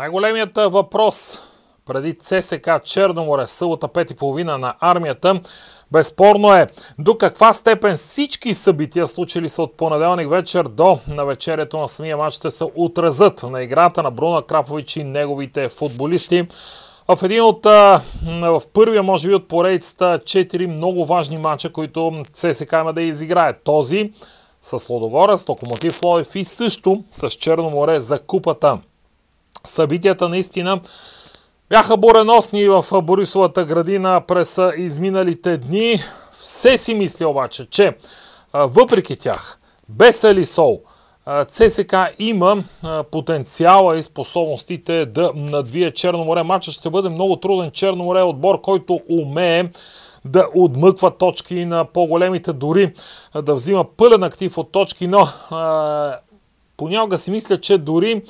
Най-големият въпрос преди ЦСК Черноморе, събота 5.30 на армията, безспорно е до каква степен всички събития, случили се от понеделник вечер до на вечерието на самия матч, ще се отразят на играта на Бруна Крапович и неговите футболисти. В един от, в първия, може би, от поредицата, четири много важни матча, които ЦСК има да изиграе. Този с Лодогорец, Локомотив Пловдив и също с Черноморе за купата. Събитията наистина бяха буреносни в Борисовата градина през изминалите дни. Все си мисля обаче, че въпреки тях, без Алисол, ЦСК има потенциала и способностите да надвие Черноморе. Матчът ще бъде много труден. Черноморе е отбор, който умее да отмъква точки на по-големите, дори да взима пълен актив от точки, но понякога си мисля, че дори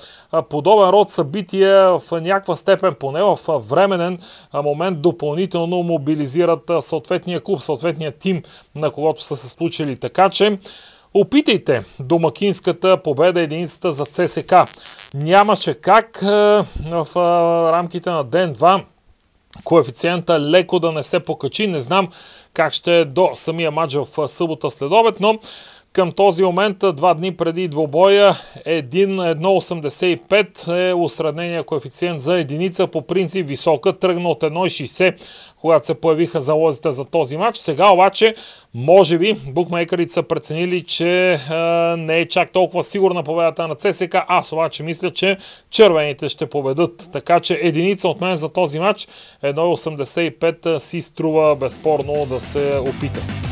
подобен род събития в някаква степен, поне в временен момент, допълнително мобилизират съответния клуб, съответния тим, на когото са се случили. Така че Опитайте домакинската победа единицата за ЦСК. Нямаше как в рамките на ден-два коефициента леко да не се покачи. Не знам как ще е до самия матч в събота след но към този момент, два дни преди двобоя, 1,85 е усреднения коефициент за единица. По принцип висока, тръгна от 1,60, когато се появиха залозите за този матч. Сега обаче, може би, букмейкерите са преценили, че е, не е чак толкова сигурна победата на ЦСК. Аз обаче мисля, че червените ще победат. Така че единица от мен за този матч, 1,85 си струва безспорно да се опита.